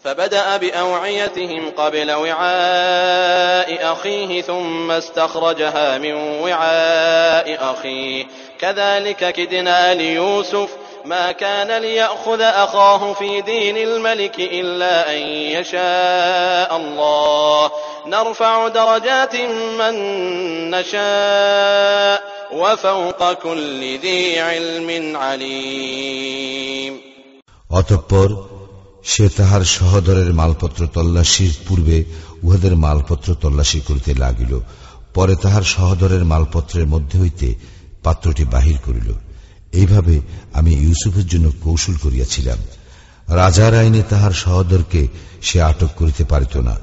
فبدأ بأوعيتهم قبل وعاء أخيه ثم استخرجها من وعاء أخيه كذلك كدنا ليوسف ما كان ليأخذ أخاه في دين الملك إلا أن يشاء الله نرفع درجات من نشاء وفوق كل ذي علم عليم অতঃপর সে তাহার সহদরের মালপত্র তল্লাশির পূর্বে উহাদের মালপত্র তল্লাশি করিতে লাগিল। পরে তাহার সহদরের মালপত্রের মধ্যে হইতে পাত্রটি বাহির করিল। এইভাবে আমি ইউসুফের জন্য কৌশল করিয়াছিলাম। রাজার আইনে তাহার সহদরকে সে আটক করিতে পারিত না।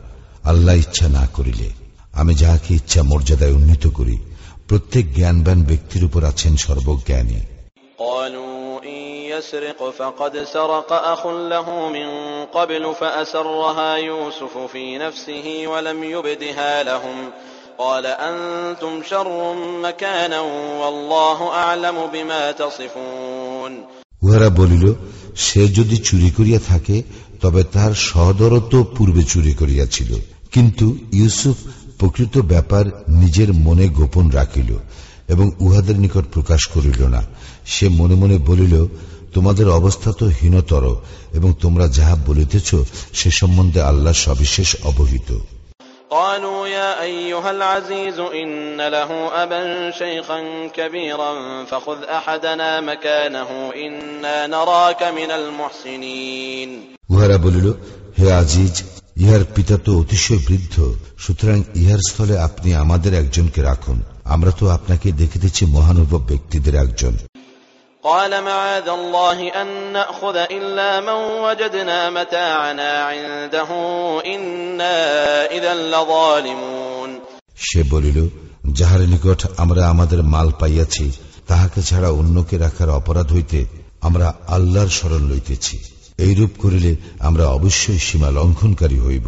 আল্লাহ ইচ্ছা না করিলে। আমি যাহাকে ইচ্ছা মর্যাদায় উন্নীত করি। প্রত্যেক জ্ঞানবান ব্যক্তির উপর আছেন সর্বজ্ঞানী। يسرق فقد سرق أخ له من قبل فأسرها يوسف في نفسه ولم يبدها لهم قال أنتم شر مكانا والله أعلم بما تصفون উহারা বলিল সে যদি চুরি করিয়া থাকে তবে তার সহদরত পূর্বে চুরি করিয়াছিল কিন্তু ইউসুফ প্রকৃত ব্যাপার নিজের মনে গোপন রাখিল এবং উহাদের নিকট প্রকাশ করিল না সে মনে মনে বলিল তোমাদের অবস্থা তো হীনতর এবং তোমরা যাহা বলিতেছ সে সম্বন্ধে আল্লাহ সবিশেষ অবহিত قالوا يا أيها العزيز إن له أبا شيخا كبيرا فخذ أحدنا مكانه إنا نراك من المحسنين উহারা বলিল হে আজিজ ইহার পিতা তো অতিশয় বৃদ্ধ সুতরাং ইহার স্থলে আপনি আমাদের একজনকে রাখুন আমরা তো আপনাকে দেখিতেছি মহানুভব ব্যক্তিদের একজন قال معاذ الله أن نأخذ إلا من وجدنا متاعنا عنده إنا إذا لظالمون সে বলিল যাহার নিকট আমরা আমাদের মাল পাইয়াছি তাহাকে ছাড়া অন্যকে রাখার অপরাধ হইতে আমরা আল্লাহর স্মরণ লইতেছি এইরূপ করিলে আমরা অবশ্যই সীমা লঙ্ঘনকারী হইব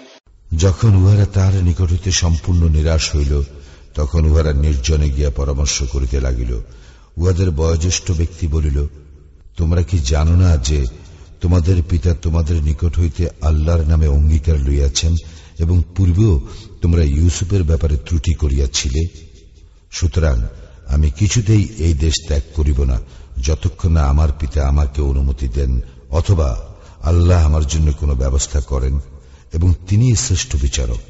যখন উহারা তাহার নিকট হইতে সম্পূর্ণ নিরাশ হইল, তখন উহারা নির্জনে গিয়া পরামর্শ করিতে লাগিল। উহাদের বয়োজ্যেষ্ঠ ব্যক্তি বলিল, তোমরা কি জানো না যে তোমাদের পিতা তোমাদের নিকট হইতে আল্লাহর নামে অঙ্গীকার লইয়াছেন এবং পূর্বেও তোমরা ইউসুফের ব্যাপারে ত্রুটি করিয়াছিলে? সুতরাং আমি কিছুতেই এই দেশ ত্যাগ করিব না, যতক্ষণ না আমার পিতা আমাকে অনুমতি দেন অথবা আল্লাহ আমার জন্য কোনো ব্যবস্থা করেন। এবং তিনি শ্রেষ্ঠ বিচারক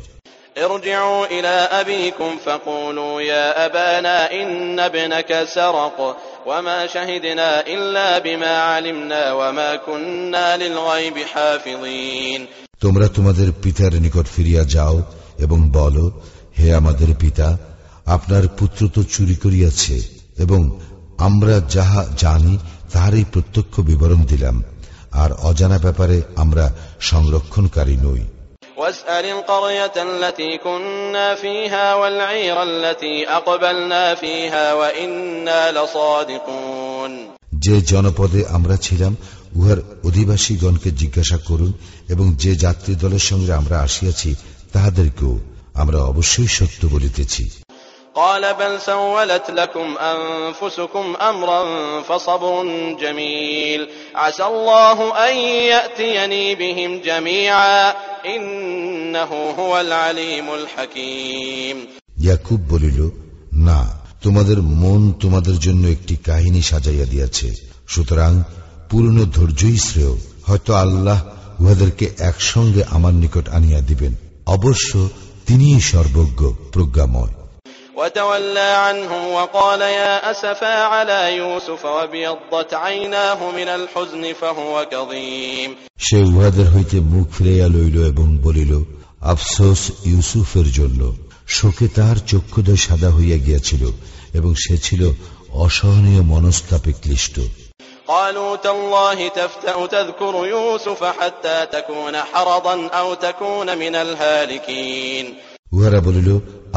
ارجعوا إلى أبيكم فقولوا يا أبانا إن ابنك سرق وما شهدنا إلا بما علمنا وما كنا للغيب حافظين তোমরা তোমাদের পিতার নিকট ফিরিয়া যাও এবং বলো হে আমাদের পিতা আপনার পুত্র তো চুরি করিয়াছে এবং আমরা যাহা জানি তাহারই প্রত্যক্ষ বিবরণ দিলাম আর অজানা ব্যাপারে আমরা সংরক্ষণকারী নই واسأل القرية التي كنا فيها والعير التي أقبلنا فيها وإنا لصادقون যে জনপদে আমরা ছিলাম উহার অধিবাসীগণকে জিজ্ঞাসা করুন এবং যে যাত্রী দলের সঙ্গে আমরা আসিয়াছি তাহাদেরকেও আমরা অবশ্যই সত্য বলিতেছি قال بل سولت لكم أنفسكم أمرا فصبر جميل عسى الله أن يأتيني بهم جميعا إنه هو العليم الحكيم ইয়াকুব বলিল না তোমাদের মন তোমাদের জন্য একটি কাহিনী সাজাইয়া দিয়াছে সুতরাং পূর্ণ ধৈর্যই শ্রেয় হয়তো আল্লাহ উহাদেরকে একসঙ্গে আমার নিকট আনিয়া দিবেন অবশ্য তিনিই সর্বজ্ঞ প্রজ্ঞাময় وتولى عنهم وقال يا أسفا على يوسف وابيضت عيناه من الحزن فهو كظيم সে উহাদের হইতে মুখ ফিরাইয়া লইল এবং বলিল আফসোস ইউসুফের জন্য শোকে তাহার চক্ষুদয় সাদা হইয়া গিয়াছিল এবং সে ছিল অসহনীয় মনস্তাপে ক্লিষ্ট قالوا تالله تفتأ تذكر يوسف حتى تكون حرضا أو تكون من الهالكين উহারা বলিল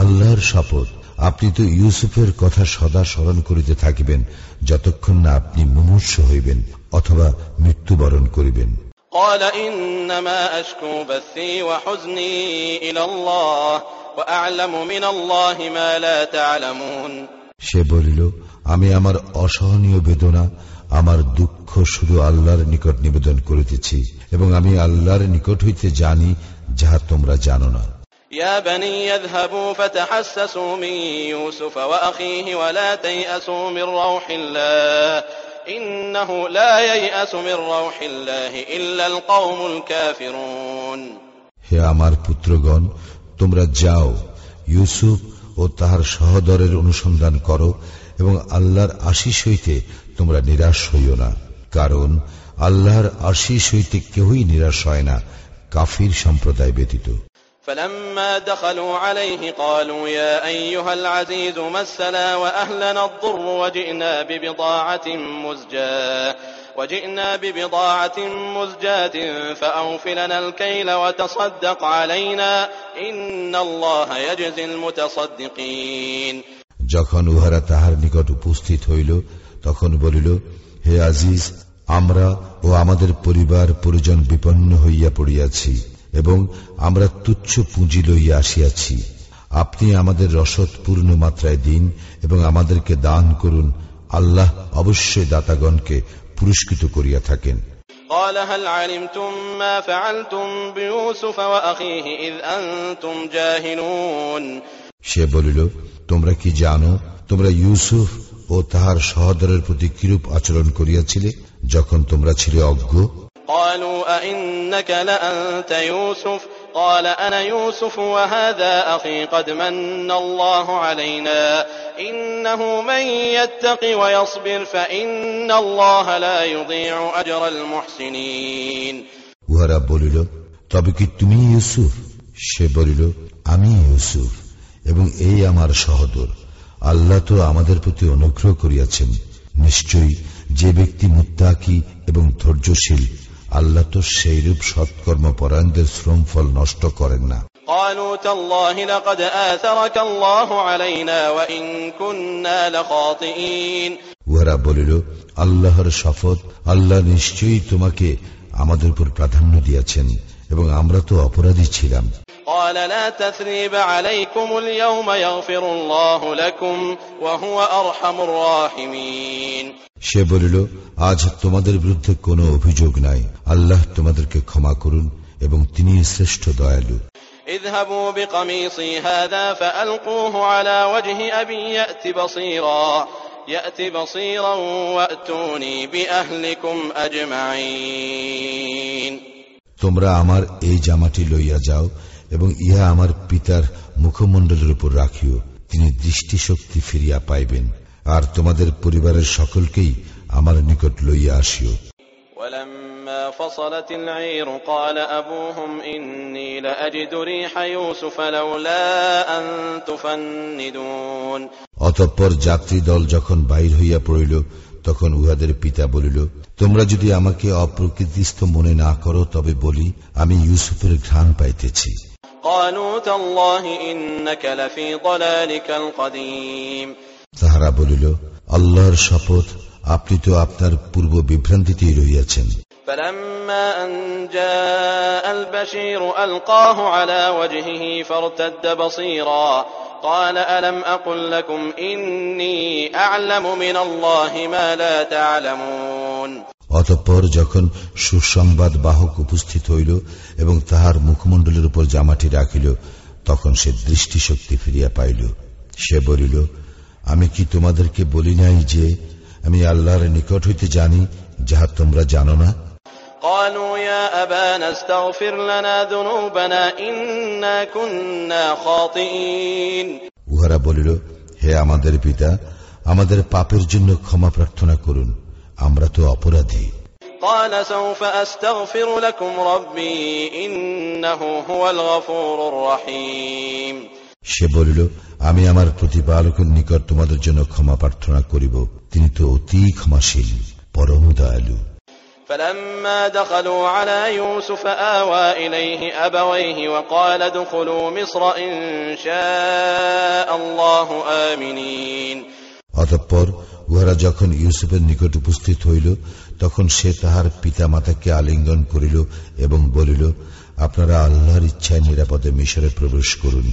আল্লাহর শপথ আপনি তো ইউসুফের কথা সদা স্মরণ করিতে থাকিবেন যতক্ষণ না আপনি মুমূর্ষ হইবেন অথবা মৃত্যুবরণ করিবেন قال إنما أشكو بثي وحزني إلى الله وأعلم من الله ما لا تعلمون সে বলিল আমি আমার অসহনীয় বেদনা আমার দুঃখ শুধু আল্লাহর নিকট নিবেদন করিতেছি এবং আমি আল্লাহর নিকট হইতে জানি যাহা তোমরা জানো না يا بني اذهبوا فتحسسوا من يوسف وأخيه ولا تيأسوا من روح الله إنه لا ييأس من روح الله إلا القوم الكافرون হে আমার পুত্রগণ তোমরা যাও ইউসুফ ও তাহার সহদরের অনুসন্ধান করো এবং আল্লাহর আশিস হইতে তোমরা নিরাশ হইও না কারণ আল্লাহর আশিস হইতে কেহই নিরাশ হয় না কাফির সম্প্রদায় ব্যতীত فلما دخلوا عليه قالوا يا أيها العزيز مسنا وأهلنا الضر وجئنا ببضاعة مزجاة وجئنا ببضاعة مزجاة فأوف لنا الكيل وتصدق علينا إن الله يجزي المتصدقين যখন উহারা তাহার নিকট উপস্থিত হইল তখন বলিল হে আজিজ আমরা ও আমাদের পরিবার পরিজন বিপন্ন হইয়া পড়িয়াছি এবং আমরা তুচ্ছ পুঁজি লইয়া আসিয়াছি আপনি আমাদের রসদ পূর্ণ মাত্রায় দিন এবং আমাদেরকে দান করুন আল্লাহ অবশ্যই দাতাগণকে পুরস্কৃত করিয়া থাকেন قال هل علمتم ما فعلتم بيوسف وأخيه إذ أنتم جاهلون সে বলিল তোমরা কি জানো তোমরা ইউসুফ ও তাহার সহদরের প্রতি কিরূপ আচরণ করিয়াছিলে যখন তোমরা ছিলে অজ্ঞ قالوا أئنك لأنت يوسف قال أنا يوسف وهذا أخي قد من الله علينا إنه من يتق ويصبر فإن الله لا يضيع أجر المحسنين উহারা বলিল তবে কি তুমি ইউসুফ সে বলিল আমি ইউসুফ এবং এই আমার সহদর আল্লাহ তো আমাদের প্রতি অনুগ্রহ করিয়াছেন নিশ্চয়ই যে ব্যক্তি মুত্তাকি এবং ধৈর্যশীল আল্লাহ তো সেইরূপ সৎকর্ম পরায়ণদের শ্রম ফল নষ্ট করেন না قالوا تالله لقد آثرك الله علينا وإن كنا لخاطئين উহারা বলিল আল্লাহর শপথ আল্লাহ নিশ্চয়ই তোমাকে আমাদের উপর প্রাধান্য দিয়াছেন এবং আমরা তো অপরাধী ছিলাম قال لا تثريب عليكم اليوم يغفر الله لكم وهو أرحم الراحمين সে বলিল আজ তোমাদের বিরুদ্ধে কোনো অভিযোগ নাই আল্লাহ তোমাদেরকে ক্ষমা করুন এবং তিনি শ্রেষ্ঠ দয়ালু اذهبوا بقميصي هذا فألقوه على وجه أبي يأت بصيرا يأت بصيرا وأتوني بأهلكم أجمعين তোমরা আমার এই জামাটি লইয়া যাও এবং ইহা আমার পিতার মুখমণ্ডলের উপর রাখিও তিনি দৃষ্টিশক্তি ফিরিয়া পাইবেন আর তোমাদের পরিবারের সকলকেই আমার নিকট লইয়া আসিও ولما فصلت العير قال أبوهم إني لأجد ريح يوسف لولا أن تفندون অতঃপর যাত্রী দল যখন বাহির হইয়া পড়িল তখন উহাদের পিতা বলিল তোমরা যদি আমাকে অপ্রকৃতিস্থ মনে না করো তবে বলি আমি ইউসুফের ঘ্রাণ পাইতেছি قالوا تالله إنك لفي ضلالك القديم তাহারা বলিল আল্লাহর শপথ আপনি তো আপনার পূর্ব বিভ্রান্তিতেই রহিয়াছেন فلما أن جاء البشير ألقاه على وجهه فارتد بصيرا قال ألم أقل لكم إني أعلم من الله ما لا تعلمون অতঃপর যখন সুসংবাদ বাহক উপস্থিত হইল এবং তাহার মুখমণ্ডলের উপর জামাটি রাখিল তখন সে দৃষ্টিশক্তি ফিরিয়া পাইল সে বলিল আমি কি তোমাদেরকে বলি নাই যে আমি আল্লাহর নিকট হইতে জানি যাহা তোমরা জানো না قالوا يا أبانا استغفر لنا ذنوبنا إنا كنا خاطئين উহারা বলিল হে আমাদের পিতা আমাদের পাপের জন্য ক্ষমা প্রার্থনা করুন আমরা তো অপরাধী قال سوف أستغفر لكم ربي إنه هو الغفور الرحيم সে বলিল আমি আমার প্রতিপালকের নিকট তোমাদের জন্য ক্ষমা প্রার্থনা করিব তিনি তো অতি ক্ষমাশীল পরম দয়ালু فلما دخلوا على يوسف آوى إليه أبويه وقال ادخلوا مصر إن شاء الله آمنين অতঃপর উহারা যখন ইউসুফের নিকট উপস্থিত হইল, তখন সে তাহার পিতা মাতাকে আলিঙ্গন করিল এবং বলিল, আপনারা আল্লাহর ইচ্ছায় নিরাপদে মিশরে প্রবেশ করুন।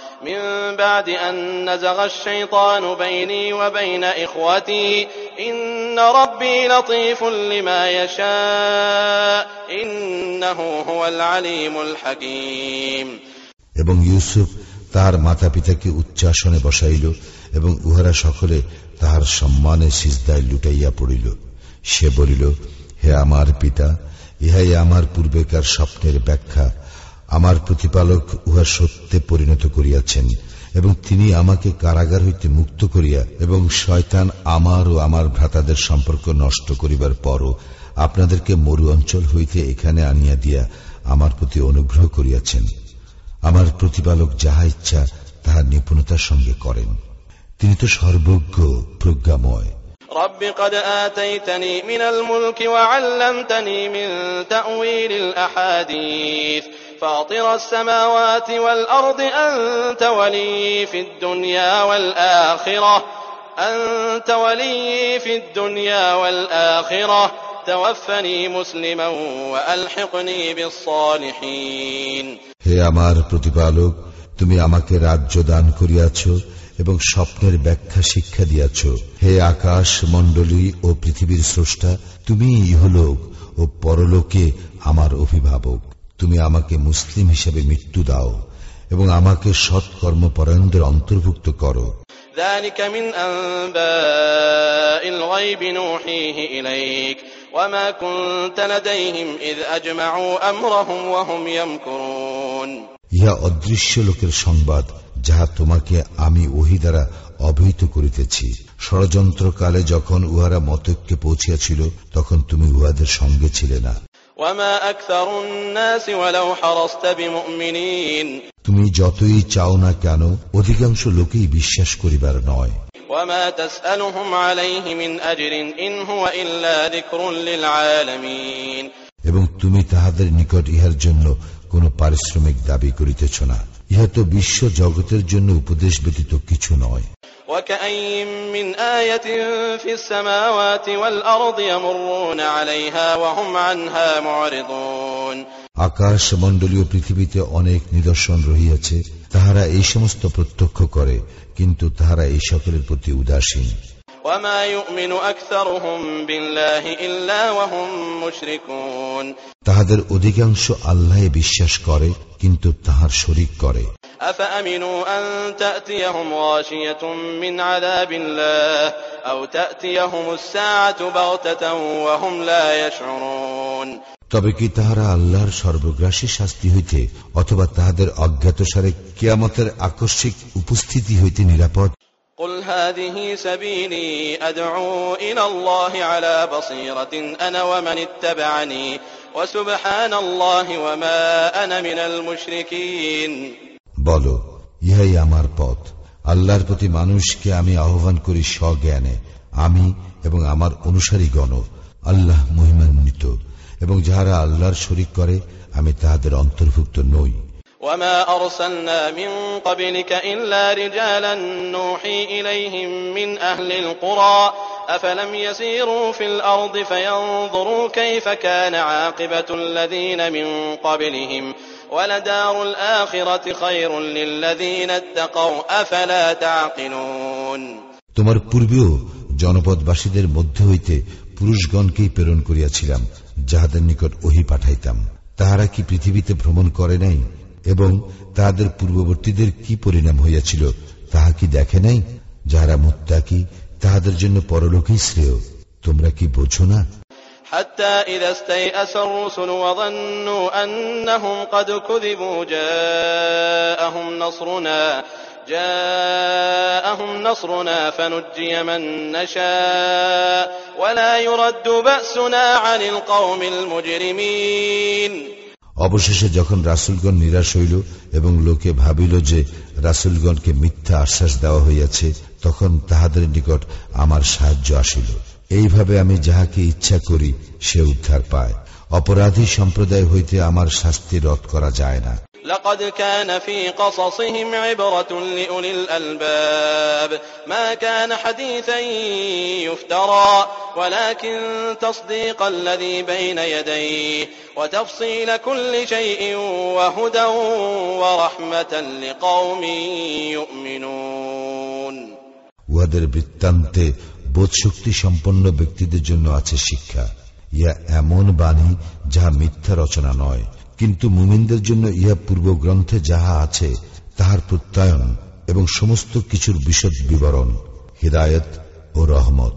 من بعد أن نزغ الشيطان بيني وبين إخوتي إن ربي لطيف لما يشاء إنه هو العليم الحكيم এবং ইউসুফ তাহার মাতা পিতাকে উচ্চাসনে বসাইল এবং উহারা সকলে তাহার সম্মানে সিজদায় লুটাইয়া পড়িল সে বলিল হে আমার পিতা ইহাই আমার পূর্বেকার স্বপ্নের ব্যাখ্যা আমার প্রতিপালক উহা সত্যে পরিণত করিয়াছেন এবং তিনি আমাকে কারাগার হইতে মুক্ত করিয়া এবং শয়তান আমার ও আমার ভ্রাতাদের সম্পর্ক নষ্ট করিবার পরও আপনাদেরকে মরু অঞ্চল হইতে এখানে আনিয়া দিয়া আমার প্রতি অনুগ্রহ করিয়াছেন আমার প্রতিপালক যাহা ইচ্ছা তাহার নিপুণতার সঙ্গে করেন তিনি তো সর্বজ্ঞ প্রজ্ঞাময় رب قد آتيتني من الملك وعلمتني من تأويل الأحاديث فاطر السماوات والأرض أنت ولي في الدنيا والآخرة أنت ولي في الدنيا والآخرة توفني مسلما وألحقني بالصالحين হে আমার প্রতিপালক তুমি আমাকে রাজ্য দান করিয়াছ এবং স্বপ্নের ব্যাখ্যা শিক্ষা দিয়াছ হে আকাশ মণ্ডলী ও পৃথিবীর স্রষ্টা তুমি ইহলোক ও পরলোকে আমার অভিভাবক তুমি আমাকে মুসলিম হিসেবে মৃত্যু দাও এবং আমাকে সৎকর্মপরায়ণদের অন্তর্ভুক্ত করো ذلك من أنباء الغيب نوحيه إليك وما كنت لديهم إذ أجمعوا أمرهم وهم يمكرون ইহা অদৃশ্য লোকের সংবাদ যাহা তোমাকে আমি ওহি দ্বারা অবহিত করিতেছি ষড়যন্ত্রকালে যখন উহারা মতৈক্যে পৌঁছিয়াছিল তখন তুমি উহাদের সঙ্গে ছিলে না তুমি যতই চাও না কেন অধিকাংশ লোকেই বিশ্বাস করিবার নয়। এবং তুমি তাহাদের নিকট ইহার জন্য কোন পারিশ্রমিক দাবি করিতেছ না। ইহা তো বিশ্ব জগতের জন্য উপদেশ ব্যতীত কিছু নয়। وكأي من آية في السماوات والأرض يمرون عليها وهم عنها معرضون আকাশ মণ্ডলীয় পৃথিবীতে অনেক নিদর্শন রহিয়াছে তাহারা এই সমস্ত প্রত্যক্ষ করে কিন্তু তাহারা এই সকলের প্রতি উদাসীন وما يؤمن أكثرهم بالله إلا وهم مشركون তাহাদের অধিকাংশ আল্লাহে বিশ্বাস করে কিন্তু তাহার শরিক করে أفأمنوا أن تأتيهم غاشية من عذاب الله أو تأتيهم الساعة بغتة وهم لا يشعرون তবে কি তাহারা আল্লাহর সর্বগ্রাসী শাস্তি হইতে অথবা তাহাদের অজ্ঞাতসারে কিয়ামতের আকস্মিক উপস্থিতি হইতে নিরাপদ قل هذه سبيلي أدعو إلى الله على بصيرة أنا ومن اتبعني وسبحان الله وما أنا من المشركين বল ইহাই আমার পথ আল্লাহর প্রতি মানুষকে আমি আহ্বান করি স্বজ্ঞানে আমি এবং আমার অনুসারীগণ আল্লাহ মহিমান্বিত এবং যাহারা আল্লাহর শরিক করে আমি তাহাদের অন্তর্ভুক্ত নই وما أرسلنا من قبلك إلا رجالا نوحي إليهم من أهل القرى أفلم يسيروا في الأرض فينظروا كيف كان عاقبة الذين من قبلهم ولدار الآخرة خير للذين اتقوا أفلا تعقلون তোমার পূর্বেও জনপদবাসীদের মধ্যে হইতে পুরুষগণকেই প্রেরণ করিয়াছিলাম যাহাদের নিকট ওহি পাঠাইতাম তাহারা কি পৃথিবীতে ভ্রমণ করে নাই এবং তাহাদের পূর্ববর্তীদের কি পরিণাম হইয়াছিল তাহা কি দেখে নাই যাহারা মুত্তাকি তাহাদের জন্য পরলোকেই শ্রেয় তোমরা কি বোঝো না حتى إذا استيأس الرسل وظنوا أنهم قد كذبوا جاءهم نصرنا جاءهم نصرنا فنجي من نشاء ولا يرد بأسنا عن القوم المجرمين অবশেষে যখন রাসুলগণ নিরাশ হইল এবং লোকে ভাবিল যে রাসুলগণকে মিথ্যা আশ্বাস দেওয়া হইয়াছে তখন তাহাদের নিকট আমার সাহায্য আসিল এইভাবে আমি যাহাকে ইচ্ছা করি সে উদ্ধার পায় অপরাধী সম্প্রদায় হইতে আমার শাস্তি রদ করা যায় না لقد كان في قصصهم عبرة لأولي الألباب ما كان حديثا يفترى ولكن تصديق الذي بين يديه وتفصيل كل شيء وهدى ورحمة لقوم يؤمنون উহাদের বৃত্তান্তে বোধশক্তি সম্পন্ন ব্যক্তিদের জন্য আছে শিক্ষা। ইয়া এমন বাণী যাহা মিথ্যা রচনা নয়, কিন্তু মুমিনদের জন্য ইহা পূর্ব গ্রন্থে যাহা আছে, তাহার প্রত্যয়ন এবং সমস্ত কিছুর বিশদ বিবরণ, হৃদায়ত ও রহমত।